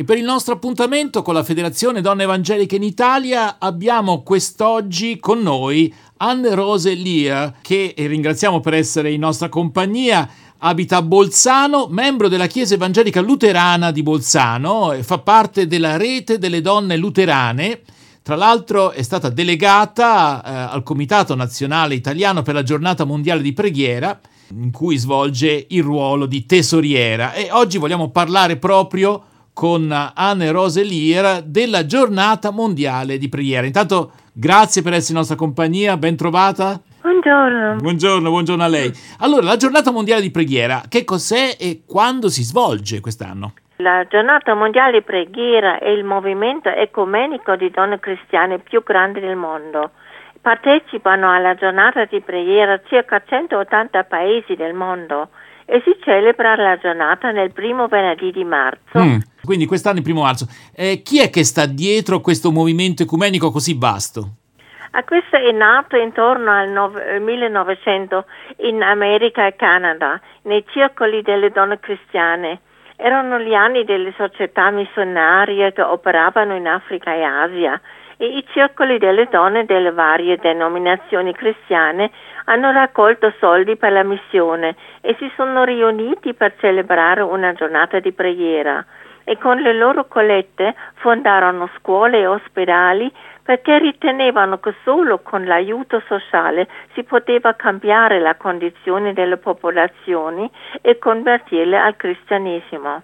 E per il nostro appuntamento con la Federazione Donne Evangeliche in Italia abbiamo quest'oggi con noi Anne Rose Lear, che ringraziamo per essere in nostra compagnia. Abita a Bolzano, membro della Chiesa Evangelica Luterana di Bolzano, fa parte della rete delle donne luterane. Tra l'altro è stata delegata eh, al Comitato Nazionale Italiano per la Giornata Mondiale di Preghiera, in cui svolge il ruolo di tesoriera. E oggi vogliamo parlare proprio con Anne Rose Lear della giornata mondiale di preghiera. Intanto grazie per essere in nostra compagnia, ben trovata. Buongiorno. Buongiorno, buongiorno a lei. Allora, la giornata mondiale di preghiera, che cos'è e quando si svolge quest'anno? La giornata mondiale di preghiera è il movimento ecumenico di donne cristiane più grande del mondo. Partecipano alla giornata di preghiera circa 180 paesi del mondo e si celebra la giornata nel primo venerdì di marzo. Mm, quindi quest'anno il primo marzo. Eh, chi è che sta dietro questo movimento ecumenico così vasto? Ah, questo è nato intorno al no- 1900 in America e Canada, nei circoli delle donne cristiane. Erano gli anni delle società missionarie che operavano in Africa e Asia e i circoli delle donne delle varie denominazioni cristiane hanno raccolto soldi per la missione e si sono riuniti per celebrare una giornata di preghiera e con le loro collette fondarono scuole e ospedali perché ritenevano che solo con l'aiuto sociale si poteva cambiare la condizione delle popolazioni e convertirle al cristianesimo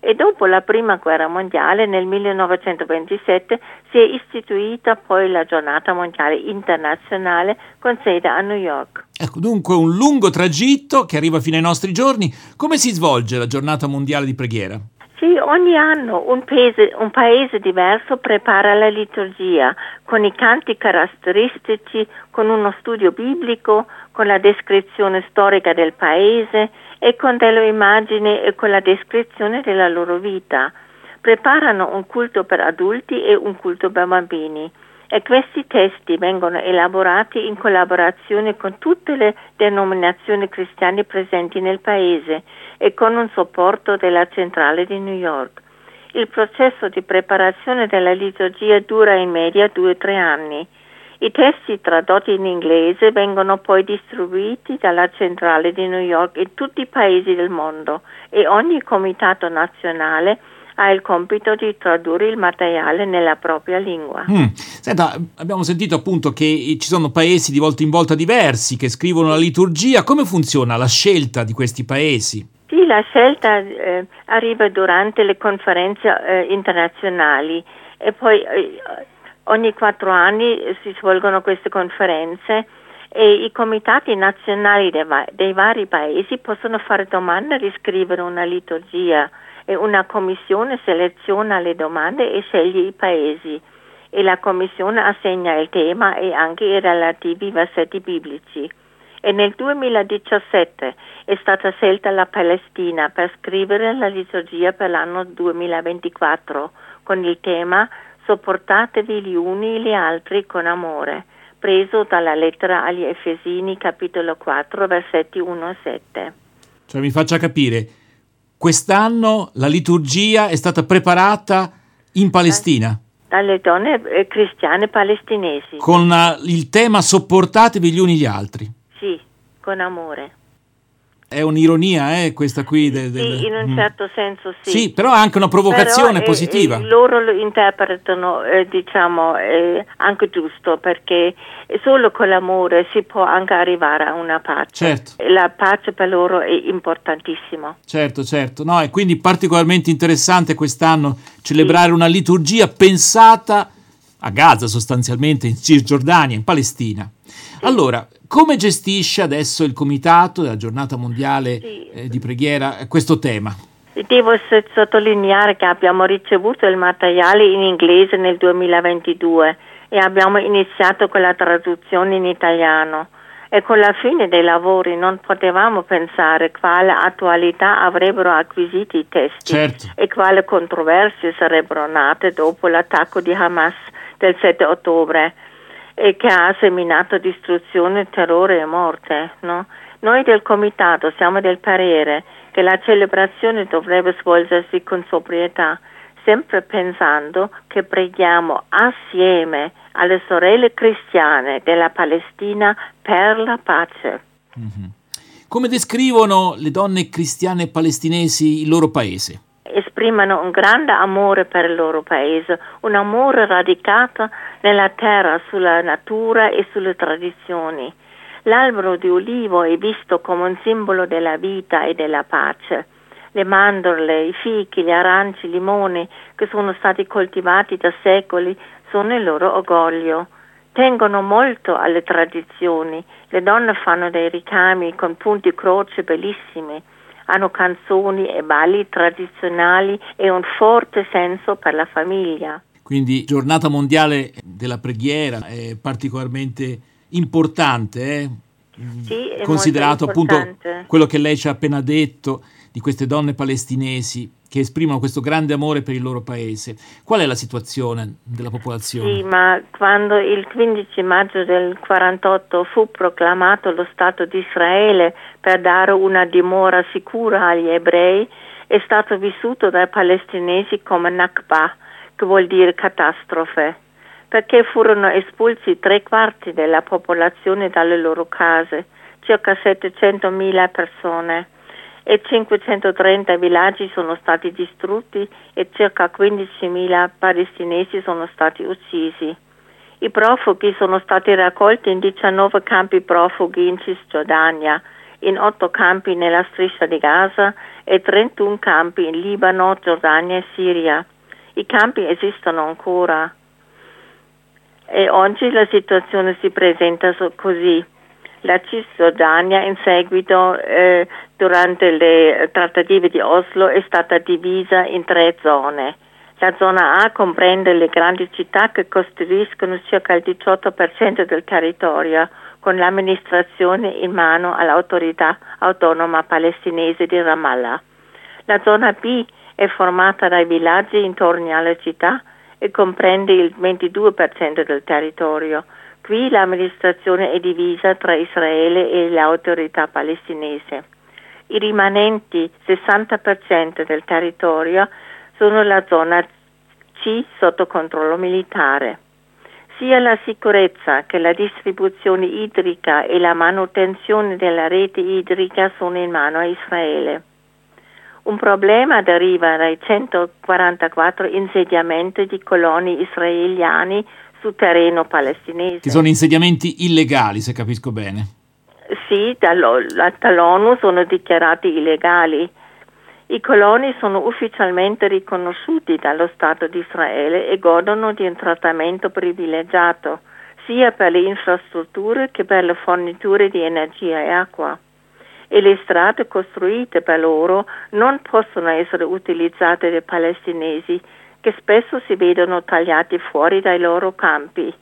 e dopo la prima guerra mondiale nel 1927 si è istituita poi la giornata mondiale internazionale con sede a New York. Ecco, dunque un lungo tragitto che arriva fino ai nostri giorni. Come si svolge la giornata mondiale di preghiera? Sì, ogni anno un paese, un paese, diverso prepara la liturgia con i canti caratteristici, con uno studio biblico, con la descrizione storica del paese e con delle immagini e con la descrizione della loro vita. Preparano un culto per adulti e un culto per bambini e questi testi vengono elaborati in collaborazione con tutte le denominazioni cristiane presenti nel paese e con un supporto della centrale di New York. Il processo di preparazione della liturgia dura in media due o tre anni. I testi tradotti in inglese vengono poi distribuiti dalla centrale di New York in tutti i paesi del mondo e ogni comitato nazionale ha il compito di tradurre il materiale nella propria lingua. Mm. Senta, abbiamo sentito appunto che ci sono paesi di volta in volta diversi che scrivono la liturgia. Come funziona la scelta di questi paesi? Sì, la scelta eh, arriva durante le conferenze eh, internazionali e poi eh, ogni quattro anni si svolgono queste conferenze e i comitati nazionali dei, dei vari paesi possono fare domande e riscrivere una liturgia e una commissione seleziona le domande e sceglie i paesi e la commissione assegna il tema e anche i relativi versetti biblici. E nel 2017 è stata scelta la Palestina per scrivere la liturgia per l'anno 2024 con il tema Sopportatevi gli uni gli altri con amore, preso dalla lettera agli Efesini capitolo 4 versetti 1 e 7. Cioè mi faccia capire, quest'anno la liturgia è stata preparata in Palestina. Dalle donne eh, cristiane palestinesi. Con uh, il tema sopportatevi gli uni gli altri. Sì, con amore. È un'ironia, eh, questa qui. De, de, sì, in un mm. certo senso sì. Sì, però è anche una provocazione però, positiva. Eh, loro lo interpretano, eh, diciamo, eh, anche giusto, perché solo con l'amore si può anche arrivare a una pace. Certo. La pace per loro è importantissima. Certo, certo. No, è quindi particolarmente interessante quest'anno celebrare sì. una liturgia pensata a Gaza sostanzialmente, in Cisgiordania, in Palestina. Allora, come gestisce adesso il Comitato della Giornata Mondiale eh, di Preghiera questo tema? Devo sottolineare che abbiamo ricevuto il materiale in inglese nel 2022 e abbiamo iniziato con la traduzione in italiano e con la fine dei lavori non potevamo pensare quale attualità avrebbero acquisito i testi certo. e quale controversie sarebbero nate dopo l'attacco di Hamas del 7 ottobre e che ha seminato distruzione, terrore e morte. No? Noi del Comitato siamo del parere che la celebrazione dovrebbe svolgersi con sobrietà, sempre pensando che preghiamo assieme alle sorelle cristiane della Palestina per la pace. Mm-hmm. Come descrivono le donne cristiane palestinesi il loro paese? Esprimono un grande amore per il loro paese, un amore radicato nella terra, sulla natura e sulle tradizioni. L'albero di olivo è visto come un simbolo della vita e della pace. Le mandorle, i fichi, gli aranci, i limoni che sono stati coltivati da secoli sono il loro orgoglio. Tengono molto alle tradizioni. Le donne fanno dei ricami con punti croce bellissimi. Hanno canzoni e balli tradizionali e un forte senso per la famiglia. Quindi giornata mondiale della preghiera è particolarmente importante, eh? sì, considerato appunto quello che lei ci ha appena detto di queste donne palestinesi che esprimono questo grande amore per il loro paese. Qual è la situazione della popolazione? Sì, ma quando il 15 maggio del 48 fu proclamato lo Stato di Israele per dare una dimora sicura agli ebrei, è stato vissuto dai palestinesi come Nakba, che vuol dire catastrofe, perché furono espulsi tre quarti della popolazione dalle loro case, circa 700.000 persone e 530 villaggi sono stati distrutti e circa 15.000 palestinesi sono stati uccisi. I profughi sono stati raccolti in 19 campi profughi in Cisgiordania, in 8 campi nella striscia di Gaza e 31 campi in Libano, Giordania e Siria. I campi esistono ancora e oggi la situazione si presenta così. La Cisgiordania in seguito eh, durante le trattative di Oslo è stata divisa in tre zone. La zona A comprende le grandi città che costituiscono circa il 18% del territorio, con l'amministrazione in mano all'autorità autonoma palestinese di Ramallah. La zona B è formata dai villaggi intorno alle città e comprende il 22% del territorio. Qui l'amministrazione è divisa tra Israele e l'autorità palestinese. I rimanenti 60% del territorio sono la zona C sotto controllo militare. Sia la sicurezza che la distribuzione idrica e la manutenzione della rete idrica sono in mano a Israele. Un problema deriva dai 144 insediamenti di coloni israeliani su terreno palestinese. Che sono insediamenti illegali, se capisco bene sì, dall'ONU sono dichiarati illegali. I coloni sono ufficialmente riconosciuti dallo Stato di Israele e godono di un trattamento privilegiato sia per le infrastrutture che per le forniture di energia e acqua. E le strade costruite per loro non possono essere utilizzate dai palestinesi che spesso si vedono tagliati fuori dai loro campi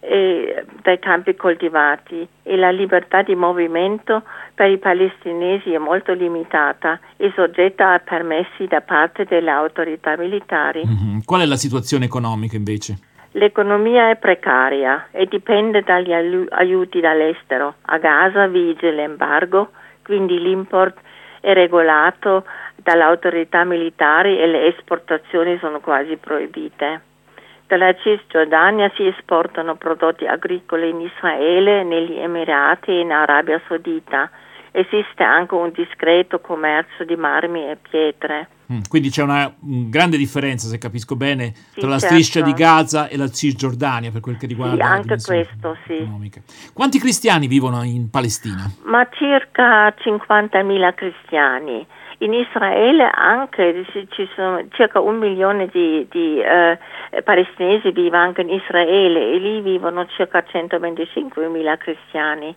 e dai campi coltivati e la libertà di movimento per i palestinesi è molto limitata e soggetta a permessi da parte delle autorità militari. Mm-hmm. Qual è la situazione economica invece? L'economia è precaria e dipende dagli aiuti dall'estero. A Gaza vige l'embargo, quindi l'import è regolato dalle autorità militari e le esportazioni sono quasi proibite. Dalla Cisgiordania si esportano prodotti agricoli in Israele, negli Emirati e in Arabia Saudita. Esiste anche un discreto commercio di marmi e pietre. Mm, quindi c'è una un grande differenza, se capisco bene, sì, tra la certo. striscia di Gaza e la Cisgiordania per quel che riguarda sì, anche questo, sì. economica. Quanti cristiani vivono in Palestina? Ma circa 50.000 cristiani. In Israele anche ci sono circa un milione di, di eh, palestinesi vive anche in Israele e lì vivono circa 125 mila cristiani.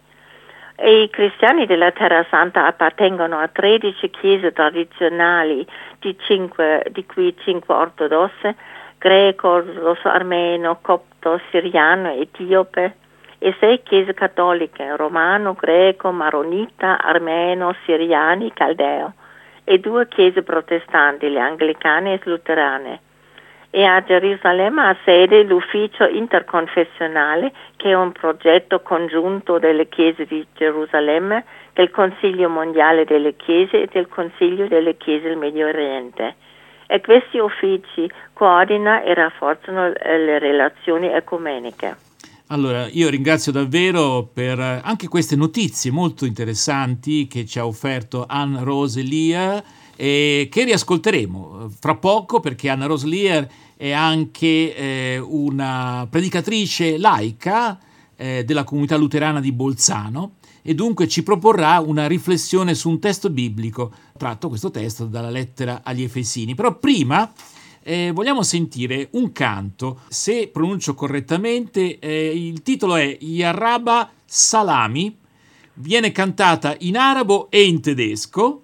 E I cristiani della Terra Santa appartengono a 13 chiese tradizionali, di, 5, di cui 5 ortodosse, greco, ortodosso armeno, copto, siriano, etiope, e 6 chiese cattoliche, romano, greco, maronita, armeno, siriani, caldeo, e due chiese protestanti, le anglicane e luterane e a Gerusalemme ha sede l'ufficio interconfessionale che è un progetto congiunto delle chiese di Gerusalemme, del Consiglio mondiale delle chiese e del Consiglio delle chiese del Medio Oriente. e questi uffici coordinano e rafforzano le relazioni ecumeniche. Allora, io ringrazio davvero per anche queste notizie molto interessanti che ci ha offerto Anne Rose Lear e che riascolteremo fra poco perché Anna Rose Lear è anche eh, una predicatrice laica eh, della comunità luterana di Bolzano e dunque ci proporrà una riflessione su un testo biblico, tratto questo testo dalla lettera agli Efesini. Però prima eh, vogliamo sentire un canto, se pronuncio correttamente, eh, il titolo è Yaraba Salami, viene cantata in arabo e in tedesco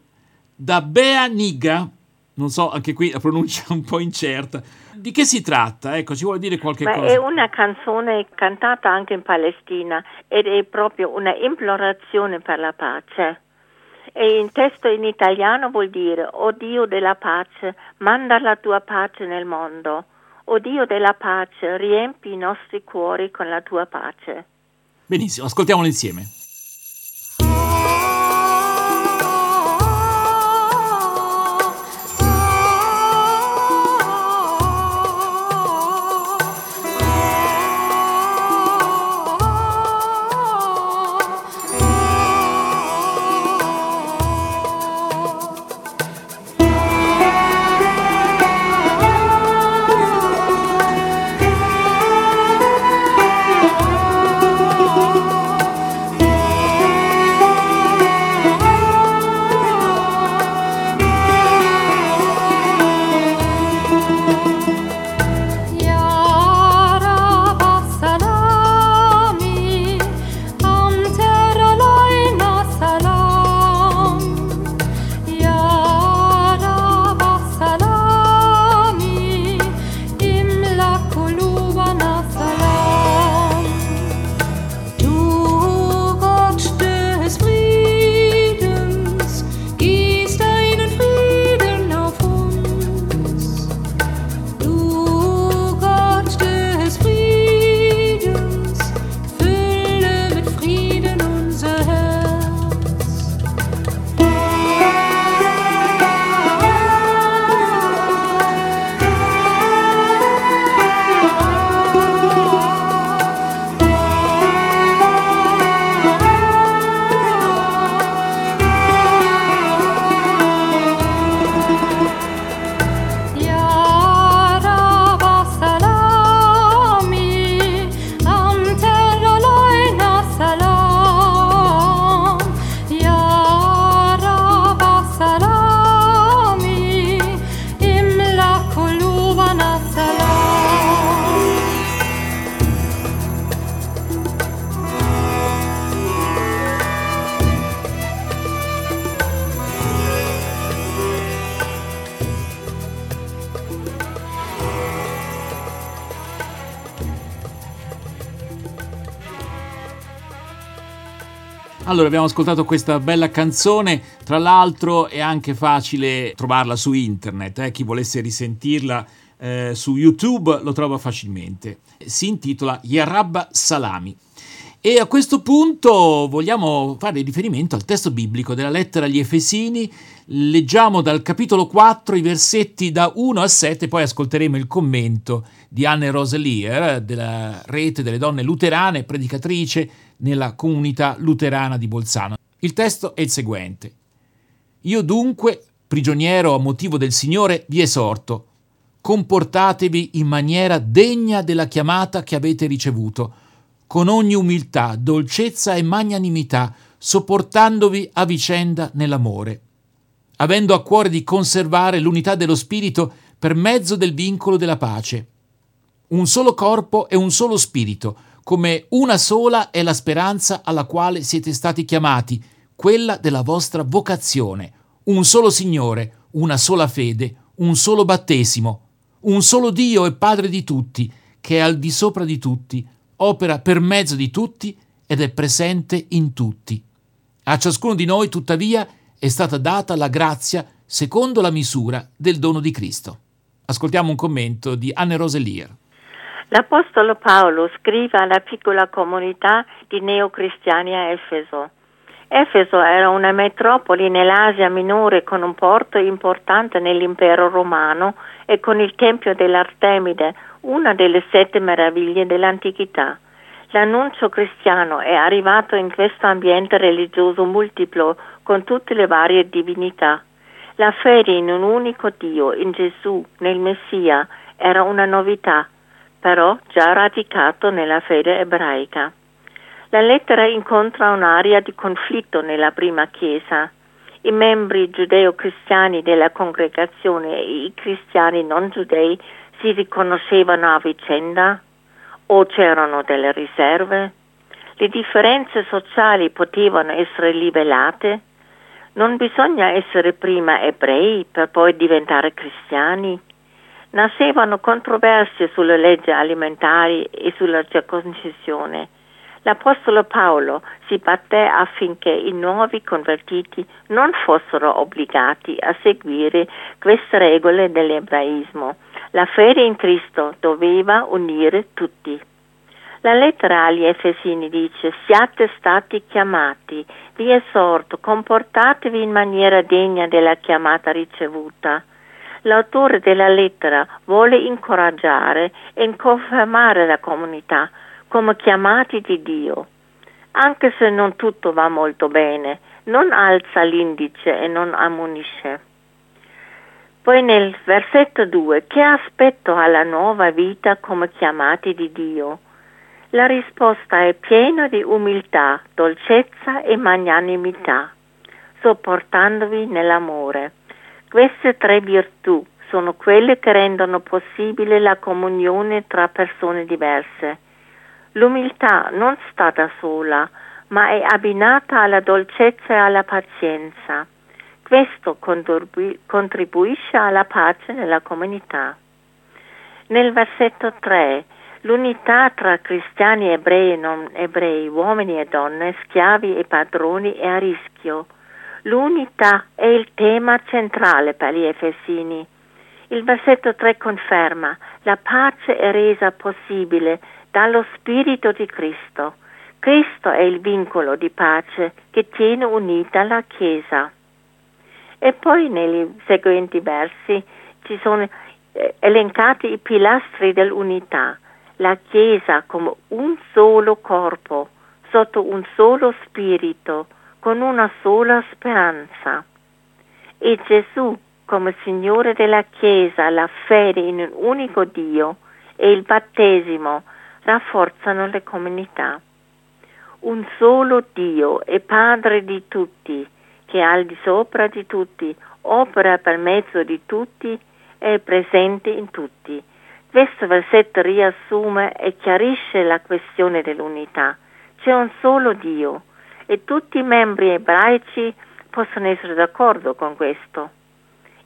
da Bea Niga, non so, anche qui la pronuncia un po' incerta. Di che si tratta? Ecco, ci vuole dire qualche Beh, cosa? È una canzone cantata anche in Palestina ed è proprio una implorazione per la pace. E in testo in italiano vuol dire, O Dio della pace, manda la tua pace nel mondo. O Dio della pace, riempi i nostri cuori con la tua pace. Benissimo, ascoltiamolo insieme. Allora, abbiamo ascoltato questa bella canzone, tra l'altro è anche facile trovarla su internet, eh? chi volesse risentirla eh, su YouTube lo trova facilmente. Si intitola Yarab Salami. E a questo punto vogliamo fare riferimento al testo biblico della lettera agli Efesini. Leggiamo dal capitolo 4 i versetti da 1 a 7, poi ascolteremo il commento di Anne Roselier della rete delle donne luterane, predicatrice nella comunità luterana di Bolzano. Il testo è il seguente. Io dunque, prigioniero a motivo del Signore, vi esorto, comportatevi in maniera degna della chiamata che avete ricevuto, con ogni umiltà, dolcezza e magnanimità, sopportandovi a vicenda nell'amore, avendo a cuore di conservare l'unità dello Spirito per mezzo del vincolo della pace. Un solo corpo e un solo Spirito, come una sola è la speranza alla quale siete stati chiamati, quella della vostra vocazione, un solo Signore, una sola fede, un solo battesimo, un solo Dio e Padre di tutti, che è al di sopra di tutti, opera per mezzo di tutti ed è presente in tutti. A ciascuno di noi, tuttavia, è stata data la grazia secondo la misura del dono di Cristo. Ascoltiamo un commento di Anne Roselier. L'Apostolo Paolo scrive alla piccola comunità di neocristiani a Efeso. Efeso era una metropoli nell'Asia minore con un porto importante nell'impero romano e con il tempio dell'Artemide, una delle sette meraviglie dell'antichità. L'annuncio cristiano è arrivato in questo ambiente religioso multiplo con tutte le varie divinità. La fede in un unico Dio, in Gesù, nel Messia, era una novità, però già radicato nella fede ebraica. La lettera incontra un'area di conflitto nella prima Chiesa. I membri giudeo-cristiani della congregazione e i cristiani non giudei si riconoscevano a vicenda? o c'erano delle riserve? Le differenze sociali potevano essere livellate? Non bisogna essere prima ebrei per poi diventare cristiani? Nascevano controversie sulle leggi alimentari e sulla circoncisione. L'Apostolo Paolo si batté affinché i nuovi convertiti non fossero obbligati a seguire queste regole dell'ebraismo la fede in Cristo doveva unire tutti. La lettera agli Efesini dice siate stati chiamati, vi esorto, comportatevi in maniera degna della chiamata ricevuta. L'autore della lettera vuole incoraggiare e confermare la comunità come chiamati di Dio. Anche se non tutto va molto bene, non alza l'indice e non ammonisce. Poi nel versetto 2, che aspetto ha la nuova vita come chiamati di Dio? La risposta è piena di umiltà, dolcezza e magnanimità, sopportandovi nell'amore. Queste tre virtù sono quelle che rendono possibile la comunione tra persone diverse. L'umiltà non sta da sola, ma è abbinata alla dolcezza e alla pazienza. Questo contribuisce alla pace nella comunità. Nel versetto 3 l'unità tra cristiani ebrei e non ebrei, uomini e donne, schiavi e padroni è a rischio. L'unità è il tema centrale per gli Efesini. Il versetto 3 conferma la pace è resa possibile dallo Spirito di Cristo. Cristo è il vincolo di pace che tiene unita la Chiesa. E poi nei seguenti versi ci sono eh, elencati i pilastri dell'unità, la Chiesa come un solo corpo, sotto un solo spirito, con una sola speranza. E Gesù come Signore della Chiesa, la fede in un unico Dio e il battesimo rafforzano le comunità. Un solo Dio e Padre di tutti, che al di sopra di tutti, opera per mezzo di tutti, è presente in tutti. Questo versetto riassume e chiarisce la questione dell'unità. C'è un solo Dio e tutti i membri ebraici possono essere d'accordo con questo.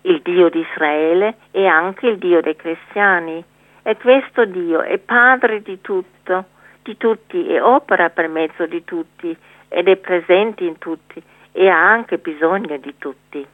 Il Dio di Israele è anche il Dio dei cristiani e questo Dio è padre di tutto, di tutti e opera per mezzo di tutti ed è presente in tutti e ha anche bisogno di tutti.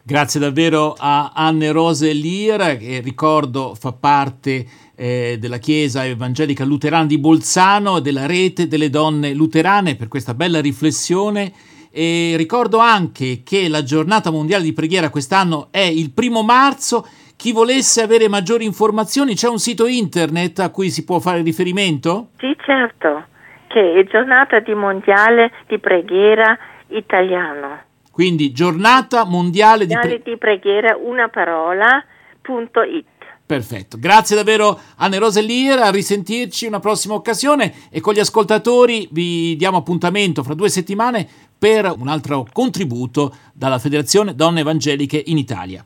Grazie davvero a Anne Rose Lira, che ricordo fa parte eh, della Chiesa Evangelica Luterana di Bolzano e della rete delle donne luterane per questa bella riflessione. E ricordo anche che la giornata mondiale di preghiera quest'anno è il primo marzo. Chi volesse avere maggiori informazioni, c'è un sito internet a cui si può fare riferimento? Sì, certo, che è giornata di mondiale di preghiera italiano. Quindi giornata mondiale, mondiale di, pre- di, preghiera, una parola, punto it. Perfetto, grazie davvero Anne Rosellier, a risentirci una prossima occasione e con gli ascoltatori vi diamo appuntamento fra due settimane per un altro contributo dalla Federazione Donne Evangeliche in Italia.